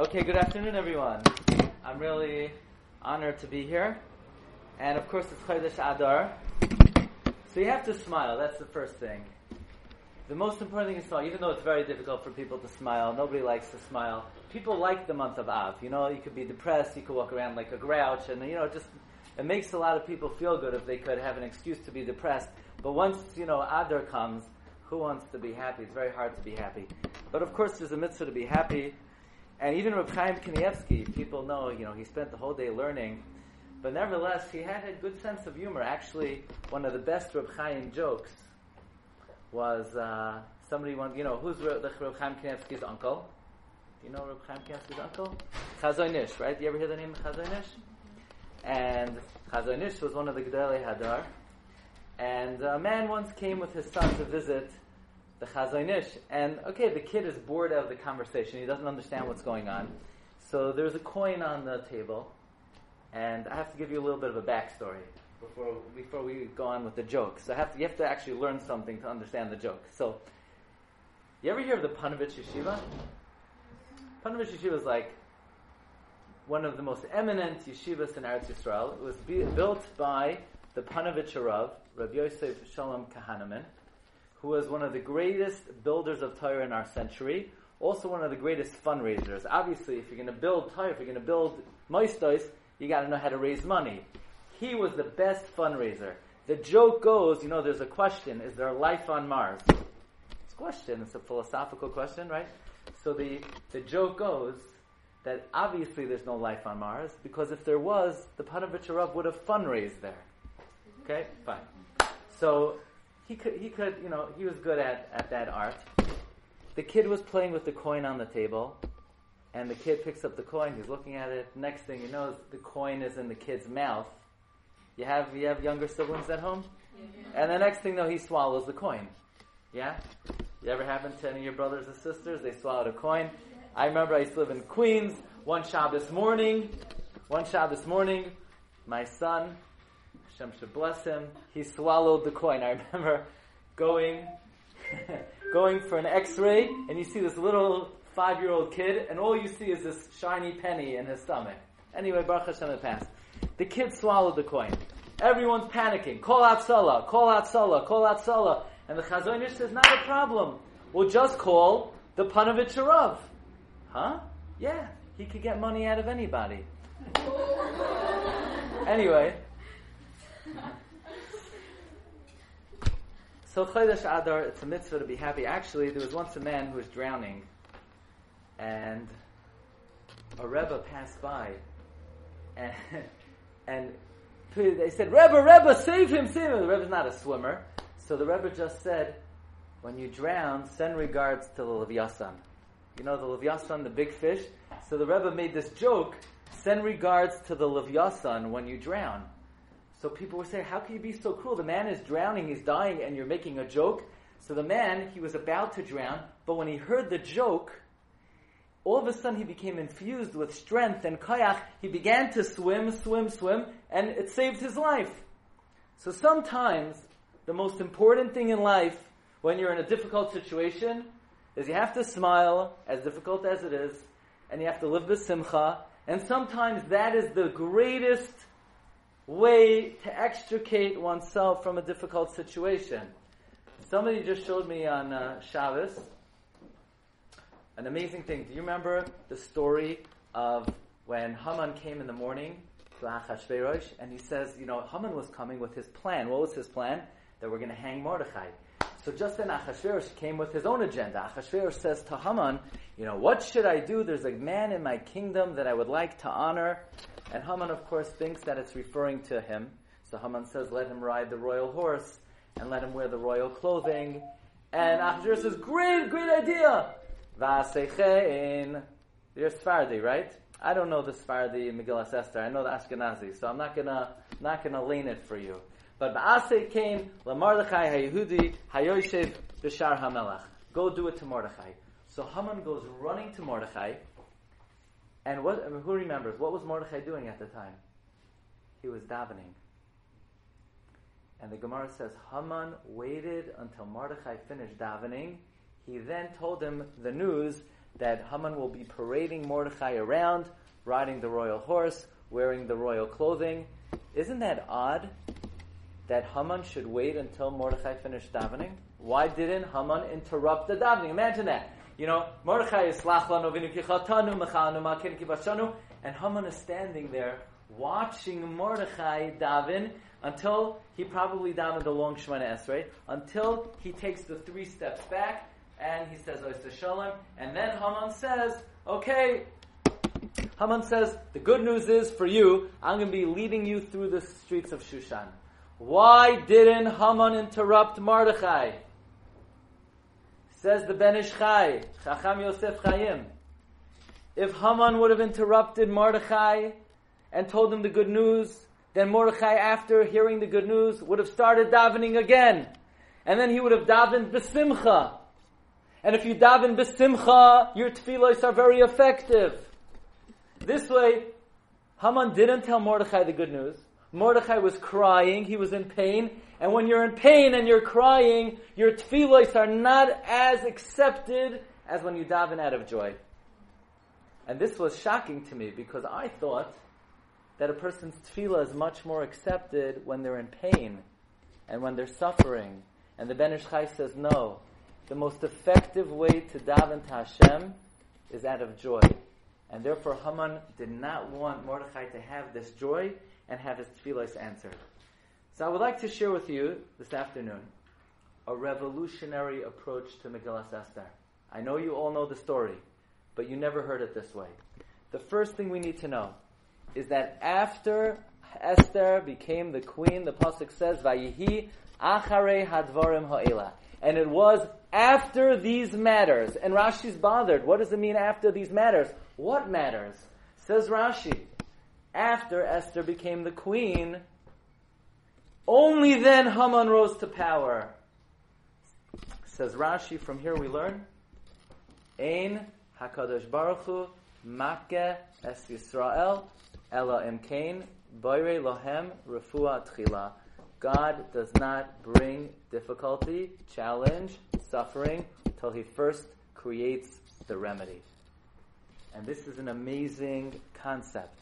Okay, good afternoon, everyone. I'm really honored to be here. And of course, it's Chodesh Adar. So you have to smile, that's the first thing. The most important thing is smile, even though it's very difficult for people to smile. Nobody likes to smile. People like the month of Av. You know, you could be depressed, you could walk around like a grouch, and you know, just it makes a lot of people feel good if they could have an excuse to be depressed. But once, you know, Adar comes, who wants to be happy? It's very hard to be happy. But of course, there's a mitzvah to be happy. And even Reb Chaim Kanievsky, people know, you know, he spent the whole day learning. But nevertheless, he had a good sense of humor. Actually, one of the best Reb Chaim jokes was uh, somebody wanted, you know, who's Reb, Reb Chaim Kanievsky's uncle? Do you know Reb Chaim Kanievsky's uncle? Chazon Ish, right? You ever hear the name of Chazon Ish? And Chazon Ish was one of the Gedolei Hador. And a man once came with his son to visit the Chazon Ish, And okay, the kid is bored of the conversation. He doesn't understand what's going on. So there's a coin on the table. And I have to give you a little bit of a backstory before, before we go on with the joke. So I have to, you have to actually learn something to understand the joke. So, you ever hear of the Panovich Yeshiva? Panovich Yeshiva is like one of the most eminent yeshivas in Eretz Yisrael. It was be, built by the Panovich Rav, Rabbi Yosef Shlomo Kahaneman, who was one of the greatest builders of Torah in our century, also one of the greatest fundraisers. Obviously, if you're going to build Torah, if you're going to build mosdos, you got to know how to raise money. He was the best fundraiser. The joke goes, you know, there's a question: Is there life on Mars? It's a question. It's a philosophical question, right? So the the joke goes that obviously there's no life on Mars because if there was, the Panovich would have fundraised there. Okay, fine. So he could, he could, you know, he was good at, at that art. The kid was playing with the coin on the table, and the kid picks up the coin. He's looking at it. Next thing you know, the coin is in the kid's mouth. You have you have younger siblings at home, and the next thing though, he swallows the coin. Yeah, you ever happened to any of your brothers or sisters? They swallowed a coin. I remember I used to live in Queens. One Shabbos morning, one Shabbos morning, my son Hashem should bless him. He swallowed the coin. I remember going, going for an X-ray, and you see this little five-year-old kid, and all you see is this shiny penny in his stomach. Anyway, Baruch Hashem it passed. The kid swallowed the coin. Everyone's panicking. Call out call out call out. And the Chazon Ish says, not a problem. We'll just call the Panovich Rav. Huh? Yeah, he could get money out of anybody. anyway, so Chodesh Adar, it's a mitzvah to be happy. Actually, there was once a man who was drowning, and a Rebbe passed by, and, and they said, Rebbe, Rebbe, save him, save him. The Rebbe's not a swimmer. So the Rebbe just said, when you drown, send regards to the Levyasan. You know the Levyasan, the big fish? So the Rebbe made this joke, send regards to the Levyasan when you drown. So people were saying, how can you be so cruel? The man is drowning, he's dying, and you're making a joke. So the man, he was about to drown, but when he heard the joke, all of a sudden he became infused with strength and kayak. He began to swim, swim, swim, and it saved his life. So sometimes the most important thing in life when you're in a difficult situation is you have to smile, as difficult as it is, and you have to live the simcha. And sometimes that is the greatest way to extricate oneself from a difficult situation. Somebody just showed me on uh, Shabbos an amazing thing. Do you remember the story of when Haman came in the morning to Achashverosh and he says, you know, Haman was coming with his plan. What was his plan? That we're going to hang Mordechai. So just then Achashverosh came with his own agenda. Achashverosh says to Haman, you know, what should I do? There's a man in my kingdom that I would like to honor. And Haman, of course, thinks that it's referring to him. So Haman says, let him ride the royal horse and let him wear the royal clothing. And Achashverosh says, great, great idea. Vasechein. You're Sephardi, right? I don't know the Sephardi Megillah Esther. I know the Ashkenazi, so I'm not gonna not gonna lean it for you. But Ba'aseh came LaMordechai HaYehudi HaYoshev B'Shar HaMelech. Go do it to Mordechai. So Haman goes running to Mordechai, and what? I mean, who remembers what was Mordechai doing at the time? He was davening. And the Gemara says Haman waited until Mordechai finished davening. He then told him the news that Haman will be parading Mordechai around, riding the royal horse, wearing the royal clothing. Isn't that odd that Haman should wait until Mordechai finished davening? Why didn't Haman interrupt the davening? Imagine that. You know, Mordechai is slachlanu v'nukichatanu mechalanu makin kibashanu, and Haman is standing there watching Mordechai daven until he probably davened a long Shemoneh Esrei, until he takes the three steps back and he says Oysa Shalom, and then Haman says, okay, Haman says, the good news is for you, I'm going to be leading you through the streets of Shushan. Why didn't Haman interrupt Mordechai? Says the Ben Ish Chai, Chacham Yosef Chaim. If Haman would have interrupted Mordechai and told him the good news, then Mordechai, after hearing the good news, would have started davening again. And then he would have davened besimcha. And if you daven besimcha, your tefillos are very effective. This way, Haman didn't tell Mordechai the good news. Mordechai was crying, he was in pain, and when you're in pain and you're crying, your tefillos are not as accepted as when you daven out of joy. And this was shocking to me because I thought that a person's tefillah is much more accepted when they're in pain and when they're suffering. And the Ben Ish Chai says, no. The most effective way to daven to Hashem is out of joy. And therefore Haman did not want Mordechai to have this joy and have his tefillahs answered. So I would like to share with you this afternoon a revolutionary approach to Megillas Esther. I know you all know the story, but you never heard it this way. The first thing we need to know is that after Esther became the queen, the pasuk says, "Vayihi acharei hadvarim ha'ela," and it was after these matters. And Rashi's bothered. What does it mean after these matters? What matters? Says Rashi. After Esther became the queen, only then Haman rose to power. Says Rashi. From here we learn, Ein Hakadosh Baruch Hu Makkeh Es Yisrael Ela Imkain Boire Lohem Refua Tchila. God does not bring difficulty, challenge, suffering until He first creates the remedy. And this is an amazing concept.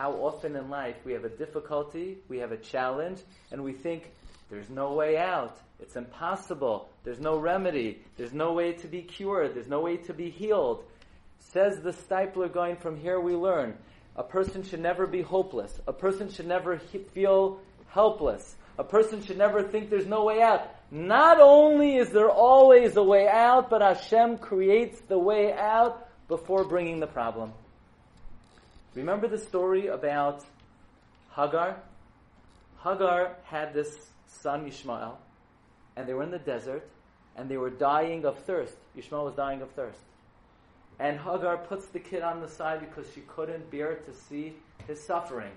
How often in life we have a difficulty, we have a challenge, and we think there's no way out. It's impossible. There's no remedy. There's no way to be cured. There's no way to be healed. Says the Steipler Gaon from here we learn a person should never be hopeless. A person should never he- feel helpless. A person should never think there's no way out. Not only is there always a way out, but Hashem creates the way out before bringing the problem. Remember the story about Hagar? Hagar had this son Ishmael, and they were in the desert, and they were dying of thirst. Ishmael was dying of thirst. And Hagar puts the kid on the side because she couldn't bear to see his suffering.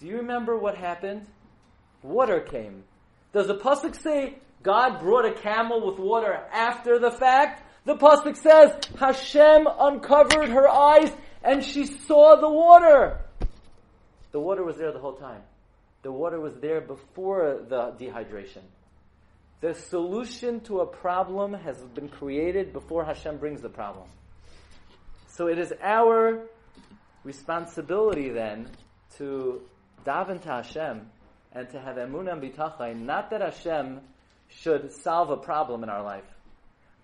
Do you remember what happened? Water came. Does the pasuk say God brought a camel with water after the fact? The pasuk says Hashem uncovered her eyes and she saw the water. The water was there the whole time. The water was there before the dehydration. The solution to a problem has been created before Hashem brings the problem. So it is our responsibility then to daven to Hashem and to have emunah bitachon. Not that Hashem should solve a problem in our life,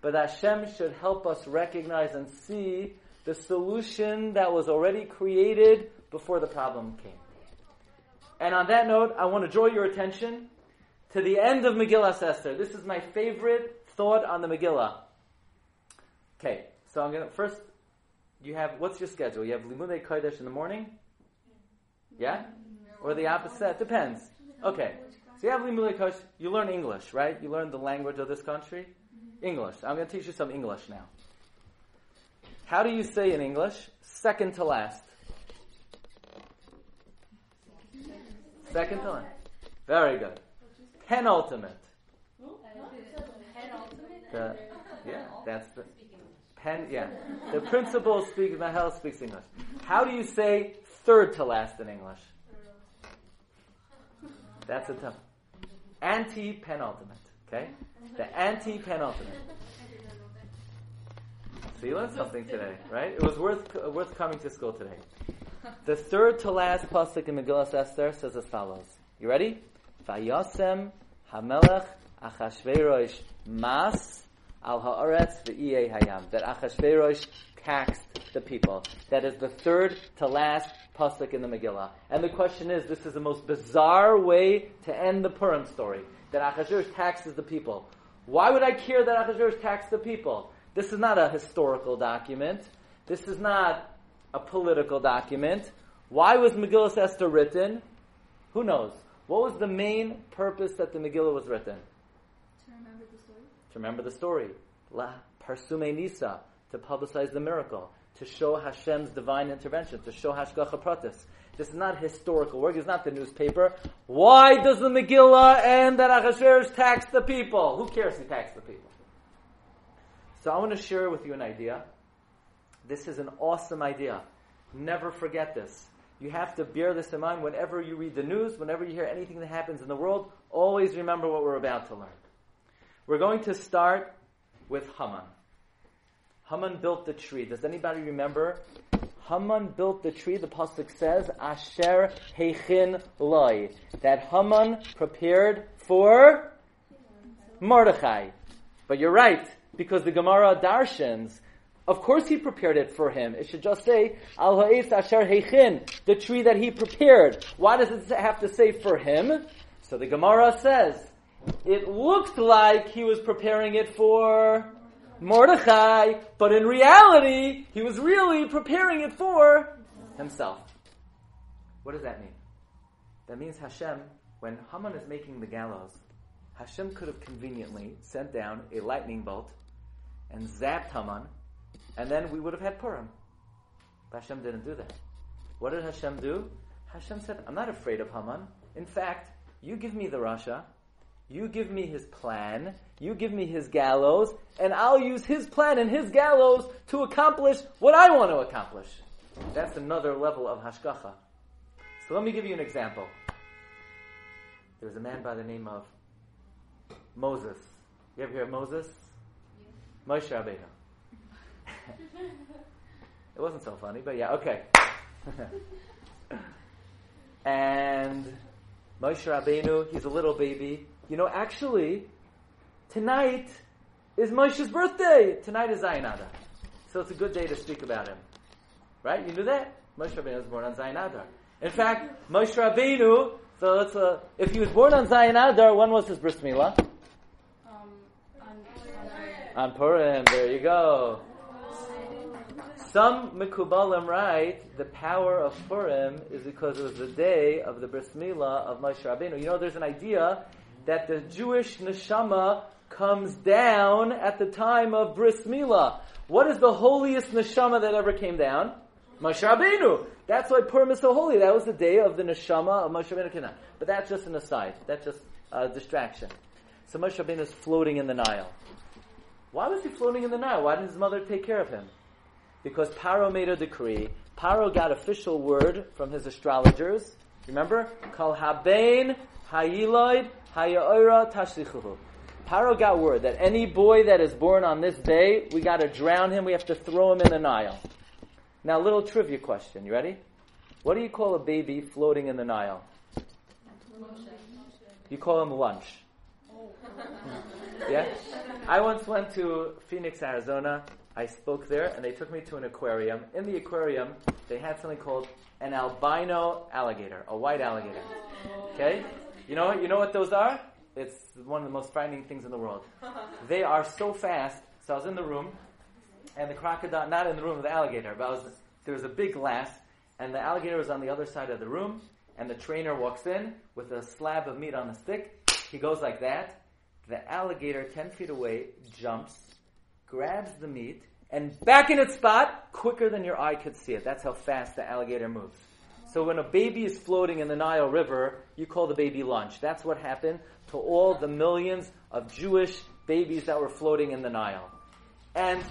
but Hashem should help us recognize and see the solution that was already created before the problem came. And on that note, I want to draw your attention to the end of Megillah Esther. This is my favorite thought on the Megillah. Okay, so I'm gonna first. You have what's your schedule? You have Limudei Kodesh in the morning, yeah, or the opposite? Depends. Okay, so you have Limudei Kodesh. You learn English, right? You learn the language of this country, English. I'm going to teach you some English now. How do you say in English? Second to last. Second to last. Very good penultimate. The, yeah, that's the pen. Yeah, the principal speaks. Mahel speaks English. How do you say third to last in English? That's a tough. Antepenultimate. Okay, the antepenultimate. So you learned something today, right? It was worth worth coming to school today. The third to last pasuk in Megillah Esther says as follows. You ready? Vayasem Hamelech Achashverosh Mas Al Haaretz V'Iyeh Hayam. That Achashverosh taxed the people. That is the third to last pasuk in the Megillah. And the question is, this is the most bizarre way to end the Purim story. That Achashverosh taxes the people. Why would I care that Achashverosh taxed the people? This is not a historical document. This is not a political document. Why was Megillah Esther written? Who knows? What was the main purpose that the Megillah was written? To remember the story. To remember the story. La Parsume Nisa, to publicize the miracle, to show Hashem's divine intervention, to show Hashgacha Pratis. This is not historical work, it's not the newspaper. Why does the Megillah and that Achashverosh tax the people? Who cares he taxed the people? So I want to share with you an idea. This is an awesome idea. Never forget this. You have to bear this in mind whenever you read the news, whenever you hear anything that happens in the world, always remember what we're about to learn. We're going to start with Haman. Haman built the tree. Does anybody remember? Haman built the tree. The pasuk says, "Asher heichin loy," that Haman prepared for Mordechai. But you're right, because the Gemara darshans, of course he prepared it for him. It should just say, Al ha'es asher heichin, the tree that he prepared. Why does it have to say for him? So the Gemara says, it looked like he was preparing it for Mordechai, but in reality, he was really preparing it for himself. What does that mean? That means Hashem, when Haman is making the gallows, Hashem could have conveniently sent down a lightning bolt and zapped Haman, and then we would have had Purim. But Hashem didn't do that. What did Hashem do? Hashem said, I'm not afraid of Haman. In fact, you give me the Rasha, you give me his plan, you give me his gallows, and I'll use his plan and his gallows to accomplish what I want to accomplish. That's another level of hashgacha. So let me give you an example. There was a man by the name of Moses. You ever hear of Moses? Moshe Rabbeinu. it wasn't so funny, but yeah, okay. and Moshe Rabbeinu, he's a little baby. You know, actually, tonight is Moshe's birthday. Tonight is Zayin Adar. So it's a good day to speak about him. Right? You knew that? Moshe Rabbeinu was born on Zayin Adar. In fact, Moshe Rabbeinu, so uh, if he was born on Zayin Adar, when was his bris milah? On, Purim, there you go. Some Mekubalim write the power of Purim is because it was the day of the bris milah of Moshe Rabbeinu. You know, there's an idea that the Jewish neshama comes down at the time of bris milah. What is the holiest neshama that ever came down? Moshe Rabbeinu. That's why Purim is so holy. That was the day of the neshama of Moshe Rabbeinu. But that's just an aside. That's just a distraction. So Moshe Rabbeinu is floating in the Nile. Why was he floating in the Nile? Why didn't his mother take care of him? Because Paro made a decree. Paro got official word from his astrologers. Remember? Kal habein hayiloid hayaora tashlichuhu. Paro got word that any boy that is born on this day, we got to drown him. We have to throw him in the Nile. Now, a little trivia question. You ready? What do you call a baby floating in the Nile? You call him lunch. Oh. Yeah? I once went to Phoenix, Arizona. I spoke there, and they took me to an aquarium. In the aquarium, they had something called an albino alligator, a white alligator. Okay? You know, you know what those are? It's one of the most frightening things in the world. They are so fast. So I was in the room, and the crocodile, not in the room with the alligator, but was, there was a big glass, and the alligator was on the other side of the room, and the trainer walks in with a slab of meat on a stick. He goes like that. The alligator, 10 feet away, jumps, grabs the meat, and back in its spot, quicker than your eye could see it. That's how fast the alligator moves. So when a baby is floating in the Nile River, you call the baby lunch. That's what happened to all the millions of Jewish babies that were floating in the Nile. And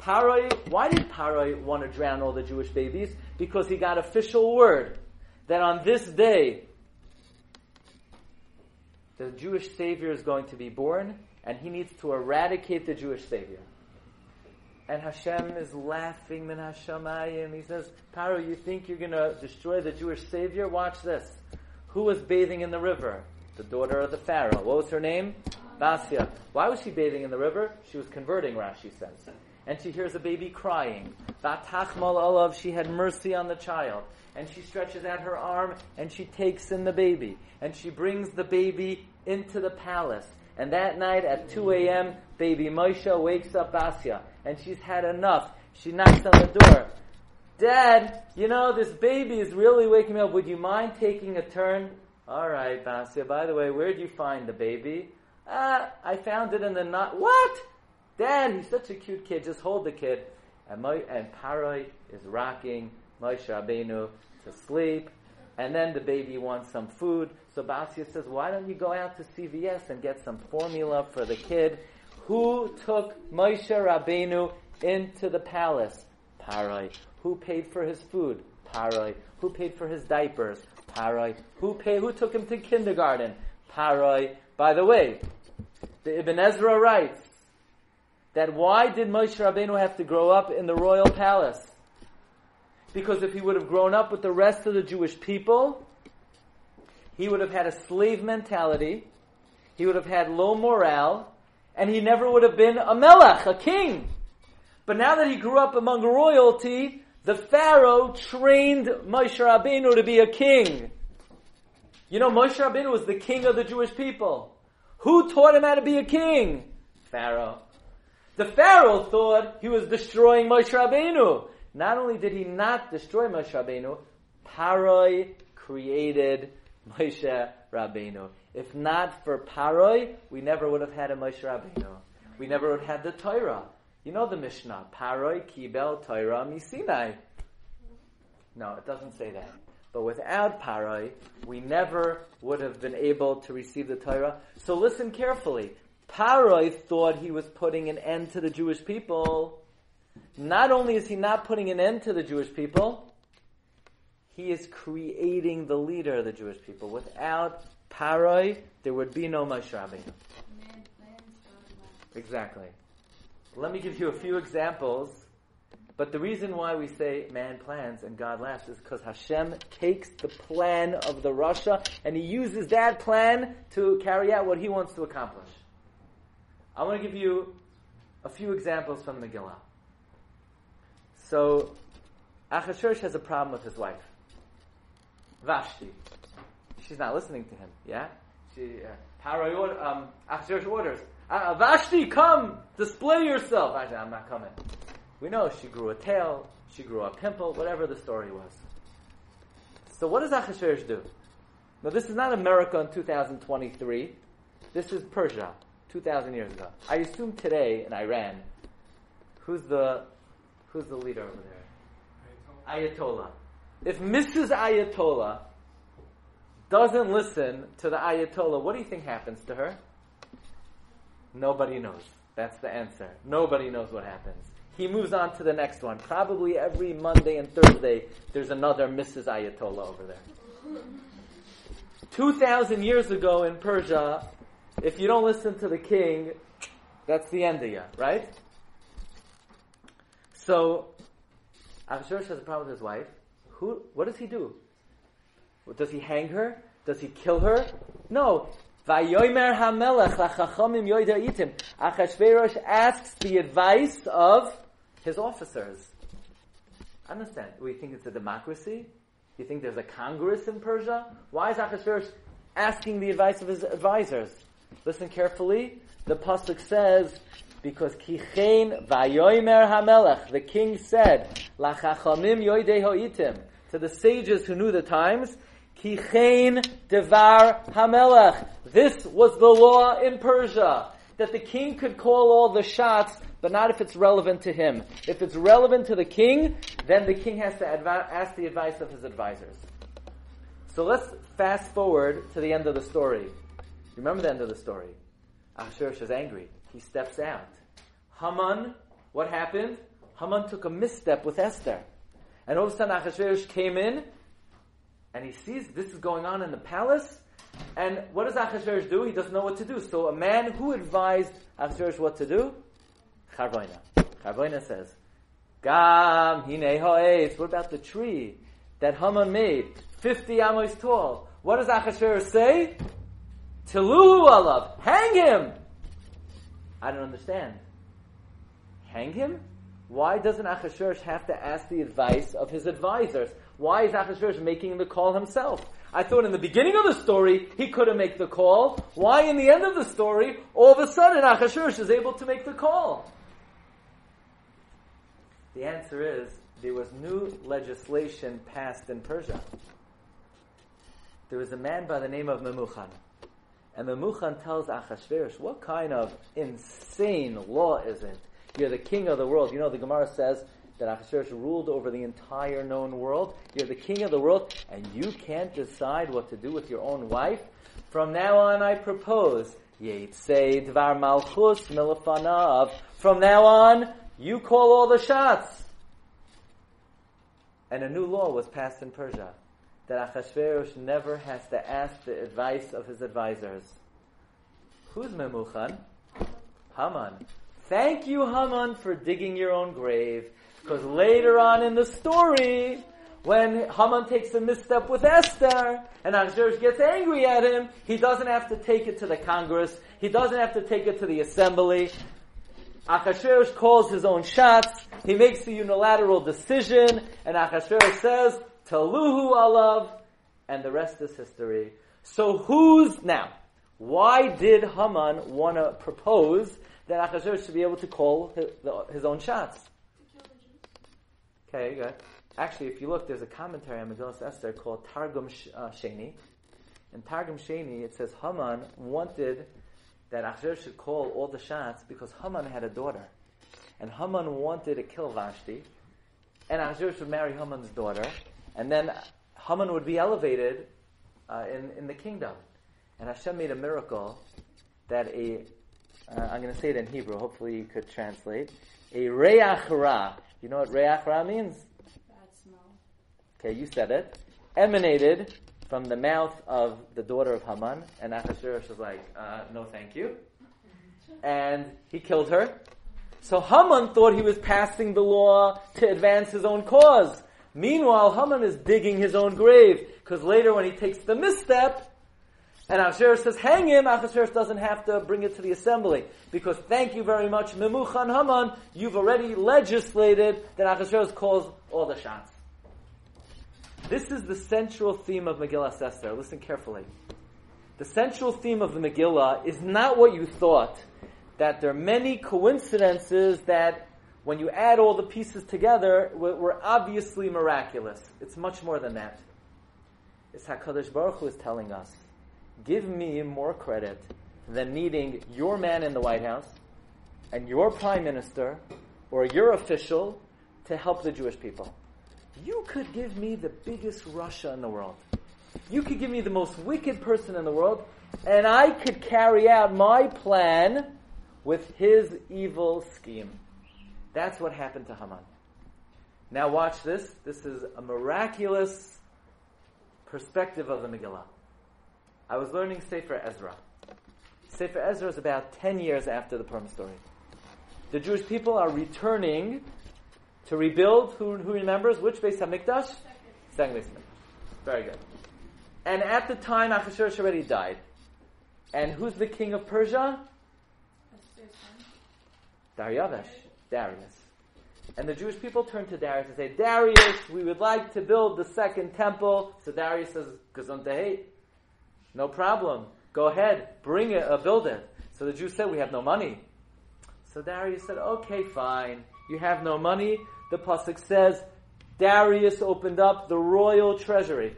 Paroi, why did Paroi want to drown all the Jewish babies? Because he got official word that on this day, the Jewish Savior is going to be born, and he needs to eradicate the Jewish Savior. And Hashem is laughing min Hashemayim. He says, Paro, you think you're going to destroy the Jewish savior? Watch this. Who was bathing in the river? The daughter of the Pharaoh. What was her name? Basia. Why was she bathing in the river? She was converting, Rashi says. And she hears a baby crying. Vatachmal olav, she had mercy on the child. And she stretches out her arm and she takes in the baby. And she brings the baby into the palace. And that night at 2 a.m., baby Moshe wakes up Basia. And she's had enough. She knocks on the door. Dad, you know, this baby is really waking me up. Would you mind taking a turn? All right, Basia. By the way, where'd you find the baby? Ah, I found it in the night. What? Dad, he's such a cute kid. Just hold the kid. And, Mo- and Paroi is rocking Moshe Rabbeinu to sleep. And then the baby wants some food. So Basia says, why don't you go out to CVS and get some formula for the kid? Who took Moshe Rabbeinu into the palace? Paroi. Who paid for his food? Paroi. Who paid for his diapers? Paroi. Who who took him to kindergarten? Paroi. By the way, the Ibn Ezra writes that why did Moshe Rabbeinu have to grow up in the royal palace? Because if he would have grown up with the rest of the Jewish people, he would have had a slave mentality, he would have had low morale, and he never would have been a melech, a king. But now that he grew up among royalty, the Pharaoh trained Moshe Rabbeinu to be a king. You know, Moshe Rabbeinu was the king of the Jewish people. Who taught him how to be a king? Pharaoh. The Pharaoh thought he was destroying Moshe Rabbeinu. Not only did he not destroy Moshe Rabbeinu, Paroi created Moshe Rabbeinu. If not for Paroi, we never would have had a Moshe Rabbeinu. We never would have had the Torah. You know the Mishnah, Paroi kibel Torah misinai. No, it doesn't say that. But without Paroi, we never would have been able to receive the Torah. So listen carefully. Paroi thought he was putting an end to the Jewish people. Not only is he not putting an end to the Jewish people, he is creating the leader of the Jewish people. Without Paroi, there would be no Moshe. Exactly. Let me give you a few examples. But the reason why we say man plans and God laughs is because Hashem takes the plan of the Rasha and he uses that plan to carry out what he wants to accomplish. I want to give you a few examples from Megillah. So, Achashverosh has a problem with his wife, Vashti. She's not listening to him. Yeah, she. Uh, um, Achashverosh orders, uh, Vashti, come, display yourself. Actually, I'm not coming. We know she grew a tail, she grew a pimple, whatever the story was. So, what does Achashverosh do? Now, this is not America in 2023. This is Persia, 2,000 years ago. I assume today in Iran, who's the who's the leader over there? Ayatollah. Ayatollah. If Mrs. Ayatollah doesn't listen to the Ayatollah, what do you think happens to her? Nobody knows. That's the answer. Nobody knows what happens. He moves on to the next one. Probably every Monday and Thursday, there's another Mrs. Ayatollah over there. 2,000 years ago in Persia, if you don't listen to the king, that's the end of you, right? So, Achashverosh has a problem with his wife. Who, what does he do? Does he hang her? Does he kill her? No. Vayomer hamelech lachachamim yoida itim. Achashverosh asks the advice of his officers. Understand? We think it's a democracy. You think there's a congress in Persia? Why is Achashverosh asking the advice of his advisors? Listen carefully. The pasuk says, because kichein vayomer hamelech, the king said, lachachamim yoidei to the sages who knew the times, kichein devar hamelech. This was the law in Persia, that the king could call all the shots, but not if it's relevant to him. If it's relevant to the king, then the king has to ask the advice of his advisors. So let's fast forward to the end of the story. Remember the end of the story. Ahasuerus is angry. He steps out. Haman, what happened? Haman took a misstep with Esther. And all of a sudden Ahasuerus came in and he sees this is going on in the palace. And what does Ahasuerus do? He doesn't know what to do. So a man who advised Ahasuerus what to do? Charvoina. Karboina says, Gam. What about the tree that Haman made? 50 amos tall. What does Achashverosh say? Tiluhu alav. Hang him! I don't understand. Hang him? Why doesn't Achashverosh have to ask the advice of his advisors? Why is Achashverosh making the call himself? I thought in the beginning of the story he couldn't make the call. Why in the end of the story, all of a sudden Achashverosh is able to make the call? The answer is there was new legislation passed in Persia. There was a man by the name of Memuchan. And Memuchan tells Achashverosh, what kind of insane law is it? You're the king of the world. You know, the Gemara says that Achashverosh ruled over the entire known world. You're the king of the world, and you can't decide what to do with your own wife. From now on, I propose, Yetzei Dvar Malchus Milafanav. From now on, you call all the shots. And a new law was passed in Persia that Achashverosh never has to ask the advice of his advisors. Who's Memuchan? Haman. Thank you, Haman, for digging your own grave. Because later on in the story, when Haman takes a misstep with Esther, and Achashverosh gets angry at him, he doesn't have to take it to the Congress. He doesn't have to take it to the assembly. Achashverosh calls his own shots. He makes the unilateral decision, and Achashverosh says, Taluhu alav, and the rest is history. So who's now? Why did Haman want to propose that Achashverosh should be able to call his, his own shots? Okay, good. Actually, if you look, there's a commentary on Megillah Esther called Targum uh, Sheni. In Targum Sheni, it says Haman wanted that Achashverosh should call all the shots because Haman had a daughter. And Haman wanted to kill Vashti. And Achashverosh would marry Haman's daughter. And then Haman would be elevated uh, in, in the kingdom. And Hashem made a miracle that a, uh, I'm going to say it in Hebrew, hopefully you could translate. A reach ra. You know what reach ra means? Bad smell. Okay, you said it. Emanated from the mouth of the daughter of Haman, and Achashverosh was like, uh, no thank you. And he killed her. So Haman thought he was passing the law to advance his own cause. Meanwhile, Haman is digging his own grave, because later when he takes the misstep, and Achashverosh says, hang him, Achashverosh doesn't have to bring it to the assembly. Because thank you very much, Memuchan Haman, you've already legislated that Achashverosh calls all the shots. This is the central theme of Megillah Esther. Listen carefully. The central theme of the Megillah is not what you thought, that there are many coincidences that when you add all the pieces together, we're obviously miraculous. It's much more than that. It's HaKadosh Baruch Hu is telling us, give me more credit than needing your man in the White House and your prime minister or your official to help the Jewish people. You could give me the biggest Rasha in the world. You could give me the most wicked person in the world, and I could carry out my plan with his evil scheme. That's what happened to Haman. Now watch this. This is a miraculous perspective of the Megillah. I was learning Sefer Ezra. Sefer Ezra is about 10 years after the Purim story. The Jewish people are returning to rebuild, who, who remembers, which Beis HaMikdash? Second Beis HaMikdash. Very good. And at the time, Achashverosh already died. And who's the king of Persia? Darius. Darius. And the Jewish people turn to Darius and say, Darius, we would like to build the second temple. So Darius says. No problem. Go ahead. Bring it, uh, build it. So the Jews said, we have no money. So Darius said, okay, fine. You have no money. The Pasuk says, Darius opened up the royal treasury.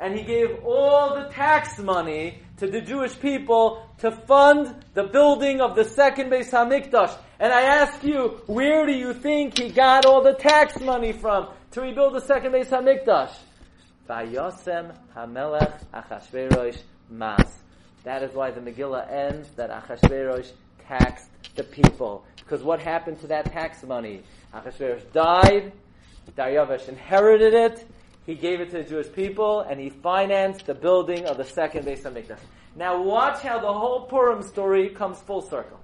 And he gave all the tax money to the Jewish people to fund the building of the second Beis Hamikdash. And I ask you, where do you think he got all the tax money from to rebuild the second Beis Hamikdash? Vayosem Hamelech Achashverosh Mas. That is why the Megillah ends that Achashverosh taxed the people. Because what happened to that tax money? Achashverosh died, Darius inherited it, he gave it to the Jewish people, and he financed the building of the second Beis Hamikdash. Now watch how the whole Purim story comes full circle.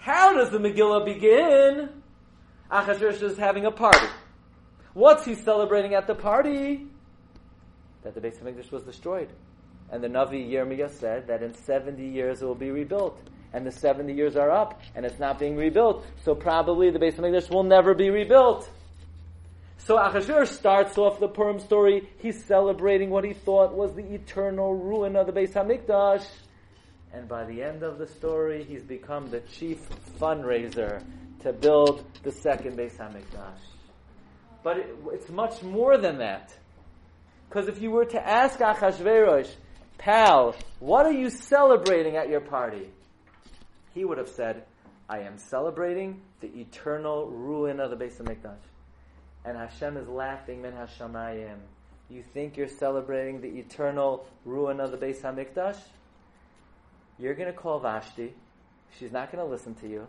How does the Megillah begin? Achashverosh is having a party. What's he celebrating at the party? That the Beis Hamikdash was destroyed. And the Navi Yirmiyah said that in 70 years it will be rebuilt. And the 70 years are up, and it's not being rebuilt. So probably the Beis Hamikdash will never be rebuilt. So Achashverosh starts off the Purim story. He's celebrating what he thought was the eternal ruin of the Beis Hamikdash. And by the end of the story, he's become the chief fundraiser to build the second Beis Hamikdash. But it, it's much more than that. Because if you were to ask Achashverosh, pal, what are you celebrating at your party? He would have said, I am celebrating the eternal ruin of the Beis Hamikdash. And Hashem is laughing, min hashamayim. You think you're celebrating the eternal ruin of the Beis Hamikdash? You're going to call Vashti. She's not going to listen to you.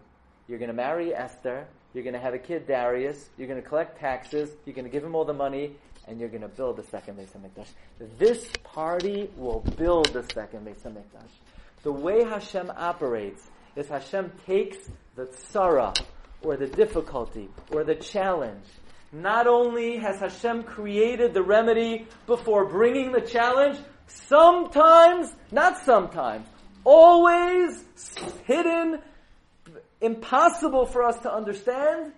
You're going to marry Esther. You're going to have a kid, Darius. You're going to collect taxes. You're going to give him all the money. And you're going to build the second Beis HaMikdash. This party will build the second Beis HaMikdash. The way Hashem operates is Hashem takes the tzara, or the difficulty, or the challenge. Not only has Hashem created the remedy before bringing the challenge, sometimes, not sometimes, always hidden impossible for us to understand,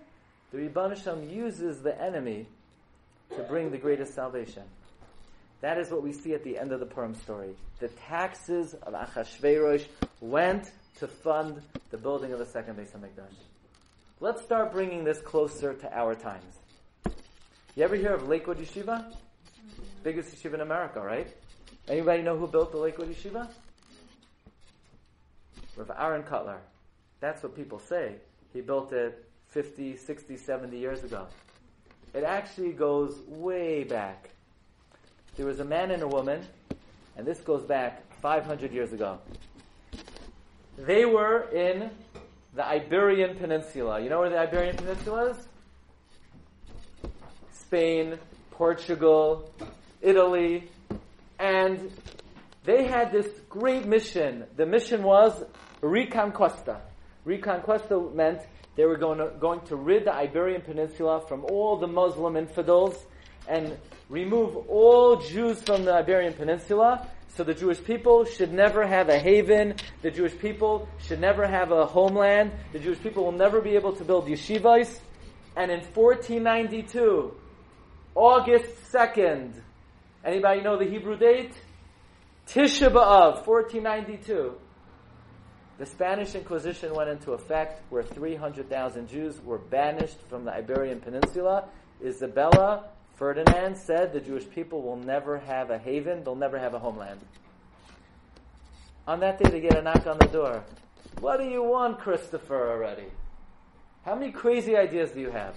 the Hashem uses the enemy to bring the greatest salvation. That is what we see at the end of the Purim story. The taxes of Achashverosh went to fund the building of the second Beis Hamikdash. Let's start bringing this closer to our times. You ever hear of Lakewood Yeshiva? Biggest yeshiva in America, right? Anybody know who built the Lakewood Yeshiva? Rav Aaron Kotler. That's what people say. He built it 50, 60, 70 years ago. It actually goes way back. There was a man and a woman, and this goes back 500 years ago. They were in the Iberian Peninsula. You know where the Iberian Peninsula is? Spain, Portugal, Italy, and they had this great mission. The mission was Reconquista. Reconquista meant they were going to, going to rid the Iberian Peninsula from all the Muslim infidels and remove all Jews from the Iberian Peninsula. So the Jewish people should never have a haven. The Jewish people should never have a homeland. The Jewish people will never be able to build yeshivas. And in 1492, August 2nd, anybody know the Hebrew date? Tisha B'Av, 1492. The Spanish Inquisition went into effect where 300,000 Jews were banished from the Iberian Peninsula. Isabella Ferdinand said the Jewish people will never have a haven, they'll never have a homeland. On that day, they get a knock on the door. What do you want, Christopher, already? How many crazy ideas do you have?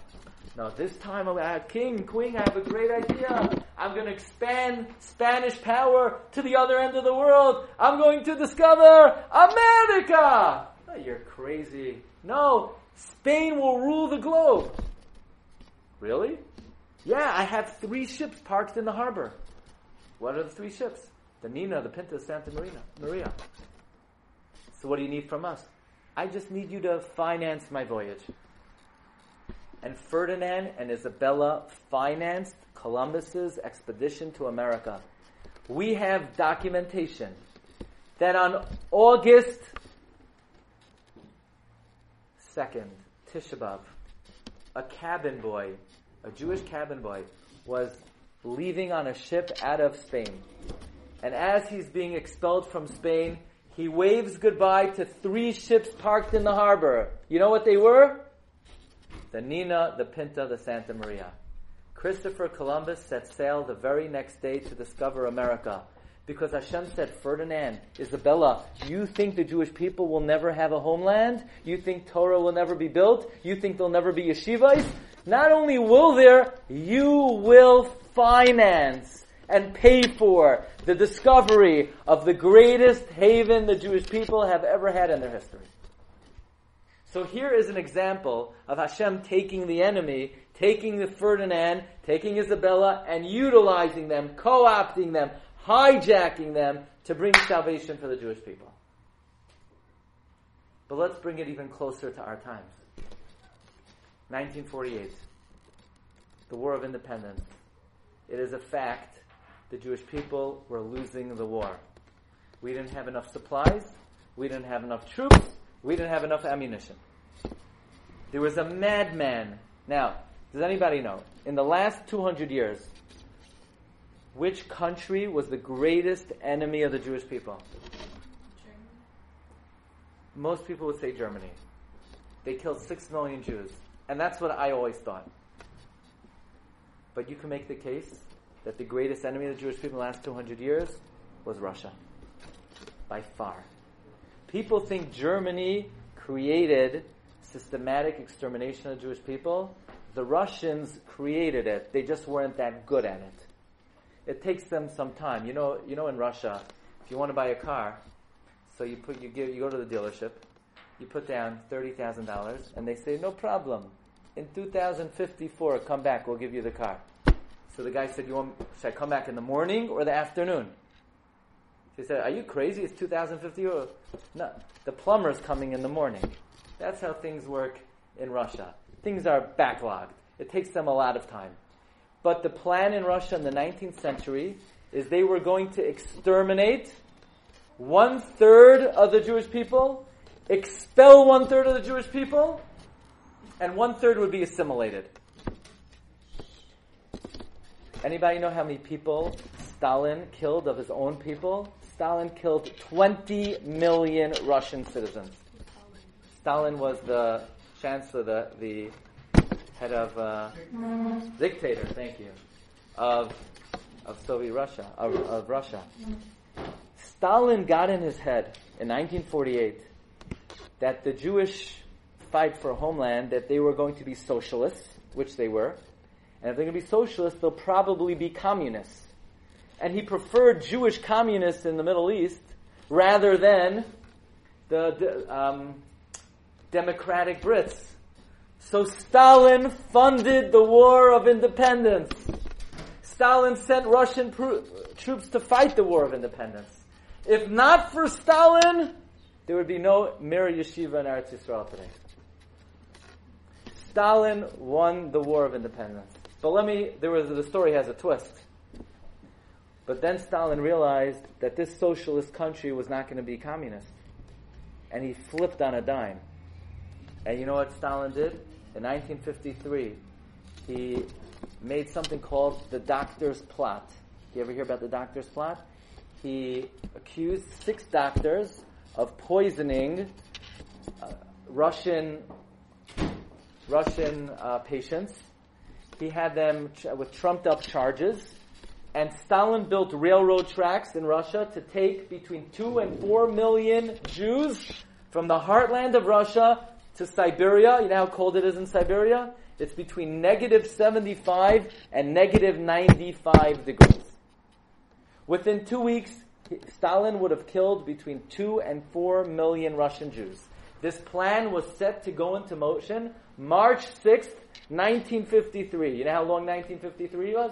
No, this time I'm king, queen, I have a great idea. I'm going to expand Spanish power to the other end of the world. I'm going to discover America. Oh, you're crazy. No, Spain will rule the globe. Really? Yeah, I have three ships parked in the harbor. What are the three ships? The Nina, the Pinta, Santa Marina, Maria. So what do you need from us? I just need you to finance my voyage and Ferdinand and Isabella financed Columbus's expedition to America. We have documentation that on August 2nd, Tisha B'Av, a cabin boy, a Jewish cabin boy, was leaving on a ship out of Spain. And as he's being expelled from Spain, he waves goodbye to three ships parked in the harbor. You know what they were? The Nina, the Pinta, the Santa Maria. Christopher Columbus set sail the very next day to discover America. Because Hashem said, Ferdinand, Isabella, you think the Jewish people will never have a homeland? You think Torah will never be built? You think there'll never be yeshivas? Not only will there, you will finance and pay for the discovery of the greatest haven the Jewish people have ever had in their history. So here is an example of Hashem taking the enemy, taking the Ferdinand, taking Isabella, and utilizing them, co-opting them, hijacking them to bring salvation for the Jewish people. But let's bring it even closer to our times. 1948, the War of Independence. It is a fact the Jewish people were losing the war. We didn't have enough supplies, we didn't have enough troops, we didn't have enough ammunition. There was a madman. Now, does anybody know? In the last 200 years, which country was the greatest enemy of the Jewish people? Germany. Most people would say Germany. They killed six million Jews. And that's what I always thought. But you can make the case that the greatest enemy of the Jewish people in the last 200 years was Russia. By far. People think Germany created systematic extermination of Jewish people. The Russians created it. They just weren't that good at it. It takes them some time. You know, you know in Russia, if you want to buy a car, so you put you give you go to the dealership, you put down thirty thousand dollars, and they say no problem. In 2054, come back. We'll give you the car. So the guy said, "You want? Should I come back in the morning or the afternoon?" She said, "Are you crazy? It's 2050." No, the plumber's coming in the morning. That's how things work in Russia. Things are backlogged. It takes them a lot of time. But the plan in Russia in the 19th century is they were going to exterminate one third of the Jewish people, expel one third of the Jewish people, and one third would be assimilated. Anybody know how many people Stalin killed of his own people? Stalin killed 20 million Russian citizens. Stalin was the chancellor, the, the head of uh, dictator. Thank you of of Soviet Russia of, of Russia. Stalin got in his head in 1948 that the Jewish fight for homeland that they were going to be socialists, which they were, and if they're going to be socialists, they'll probably be communists. And he preferred Jewish communists in the Middle East rather than the um, democratic Brits. So Stalin funded the War of Independence. Stalin sent Russian troops to fight the War of Independence. If not for Stalin, there would be no Mir Yeshiva in Eretz Yisrael today. Stalin won the War of Independence. But let me, there was, the story has a twist. But then Stalin realized that this socialist country was not going to be communist. And he flipped on a dime. And you know what Stalin did? In 1953, he made something called the doctor's plot. You ever hear about the doctor's plot? He accused six doctors of poisoning uh, Russian Russian uh, patients. He had them ch- with trumped up charges. And Stalin built railroad tracks in Russia to take between two and four million Jews from the heartland of Russia to Siberia. You know how cold it is in Siberia? It's between negative 75 and negative 95 degrees. Within two weeks, Stalin would have killed between two and four million Russian Jews. This plan was set to go into motion March 6th, 1953. You know how long 1953 was?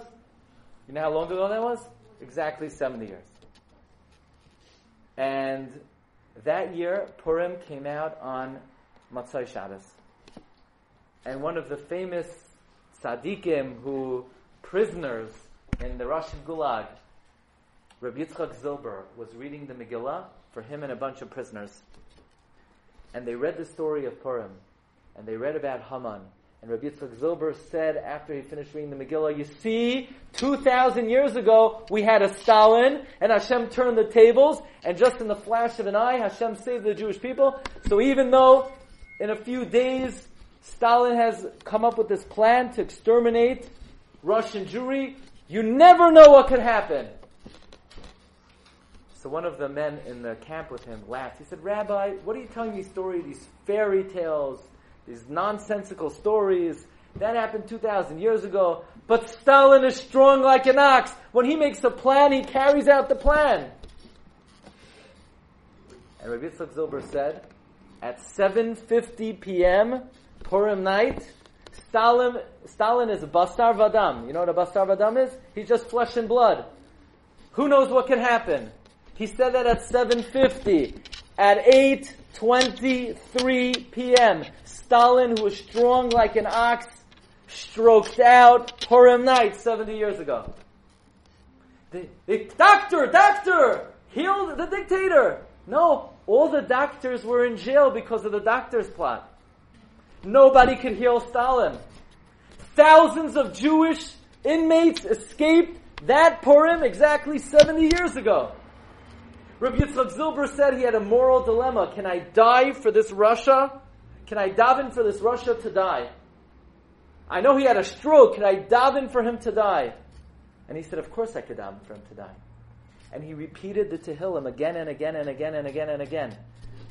You know how long ago that was? Exactly 70 years. And that year, Purim came out on Motzei Shabbos. And one of the famous tzaddikim who, prisoners in the Russian Gulag, Rabbi Yitzchak Zilber was reading the Megillah for him and a bunch of prisoners. And they read the story of Purim. And they read about Haman. And Rabbi Yitzchak Zilber said after he finished reading the Megillah, you see, 2,000 years ago, we had a Stalin, and Hashem turned the tables, and just in the flash of an eye, Hashem saved the Jewish people. So even though in a few days, Stalin has come up with this plan to exterminate Russian Jewry, you never know what could happen. So one of the men in the camp with him laughed. He said, Rabbi, what are you telling me stories, these fairy tales, these nonsensical stories? That happened 2,000 years ago. But Stalin is strong like an ox. When he makes a plan, he carries out the plan. And Rabbi Yitzchak Zilber said, at 7.50 p.m., Purim night, Stalin, Stalin is Basar Vadam. You know what a Basar Vadam is? He's just flesh and blood. Who knows what can happen? He said that at 7.50. At 8.23 p.m., Stalin, who was strong like an ox, stroked out Purim night 70 years ago. The, the doctor, doctor, heal the dictator. No, all the doctors were in jail because of the doctor's plot. Nobody could heal Stalin. Thousands of Jewish inmates escaped that Purim exactly 70 years ago. Rabbi Yitzchak Zilber said he had a moral dilemma. Can I die for this Rasha? Can I daven for this Rasha to die? I know he had a stroke. Can I daven for him to die? And he said, Of course I could daven for him to die. And he repeated the Tehillim again and again and again and again and again.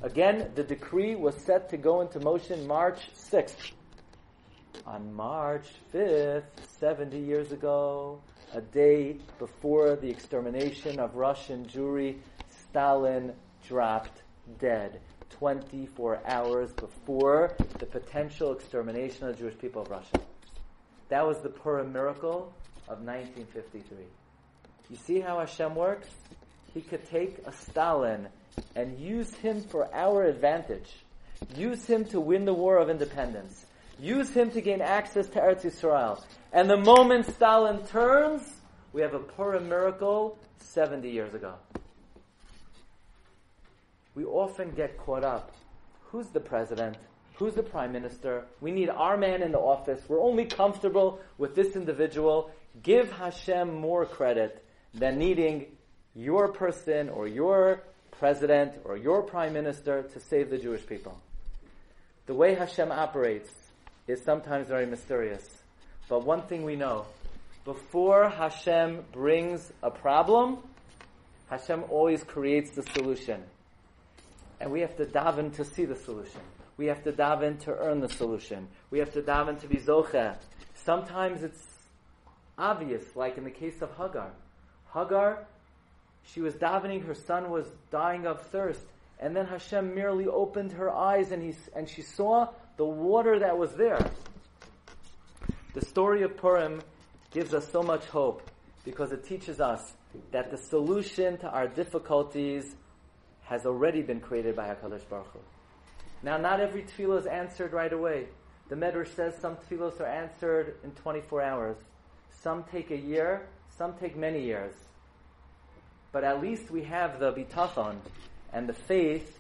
Again, the decree was set to go into motion March 6th. On March 5th, 70 years ago, a day before the extermination of Russian Jewry, Stalin dropped dead. 24 hours before the potential extermination of the Jewish people of Russia. That was the Purim miracle of 1953. You see how Hashem works? He could take a Stalin and use him for our advantage. Use him to win the war of independence. Use him to gain access to Eretz Yisrael. And the moment Stalin turns, we have a Purim miracle 70 years ago. We often get caught up. Who's the president? Who's the prime minister? We need our man in the office. We're only comfortable with this individual. Give Hashem more credit than needing your person or your president or your prime minister to save the Jewish people. The way Hashem operates is sometimes very mysterious. But one thing we know, before Hashem brings a problem, Hashem always creates the solution. And we have to daven to see the solution. We have to daven to earn the solution. We have to daven to be zocheh. Sometimes it's obvious, like in the case of Hagar. Hagar, she was davening, her son was dying of thirst, and then Hashem merely opened her eyes and, he, and she saw the water that was there. The story of Purim gives us so much hope because it teaches us that the solution to our difficulties has already been created by HaKadosh Baruch Hu. Now, not every tefillah is answered right away. The Medrash says some tefillahs are answered in 24 hours. Some take a year, some take many years. But at least we have the bitachon and the faith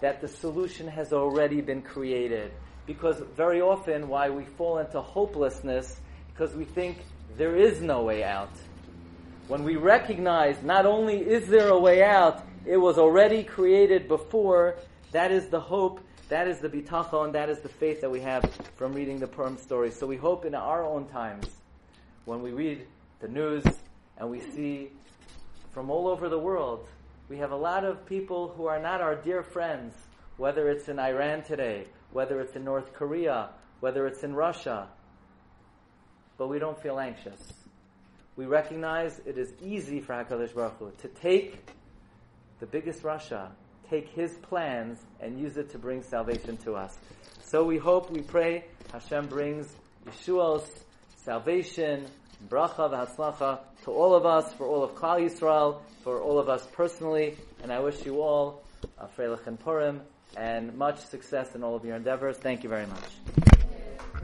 that the solution has already been created. Because very often why we fall into hopelessness, because we think there is no way out. When we recognize not only is there a way out, it was already created before, that is the hope, that is the bitachon, that is the faith that we have from reading the Purim story. So we hope in our own times, when we read the news and we see from all over the world, we have a lot of people who are not our dear friends, whether it's in Iran today, whether it's in North Korea, whether it's in Russia, but we don't feel anxious. We recognize it is easy for HaKadosh Baruch Hu to take the biggest Rasha, take his plans and use it to bring salvation to us. So we hope, we pray, Hashem brings yeshuos salvation, bracha v'hatzlacha to all of us, for all of Klal Yisrael, for all of us personally, and I wish you all a Freilichen Purim and much success in all of your endeavors. Thank you very much.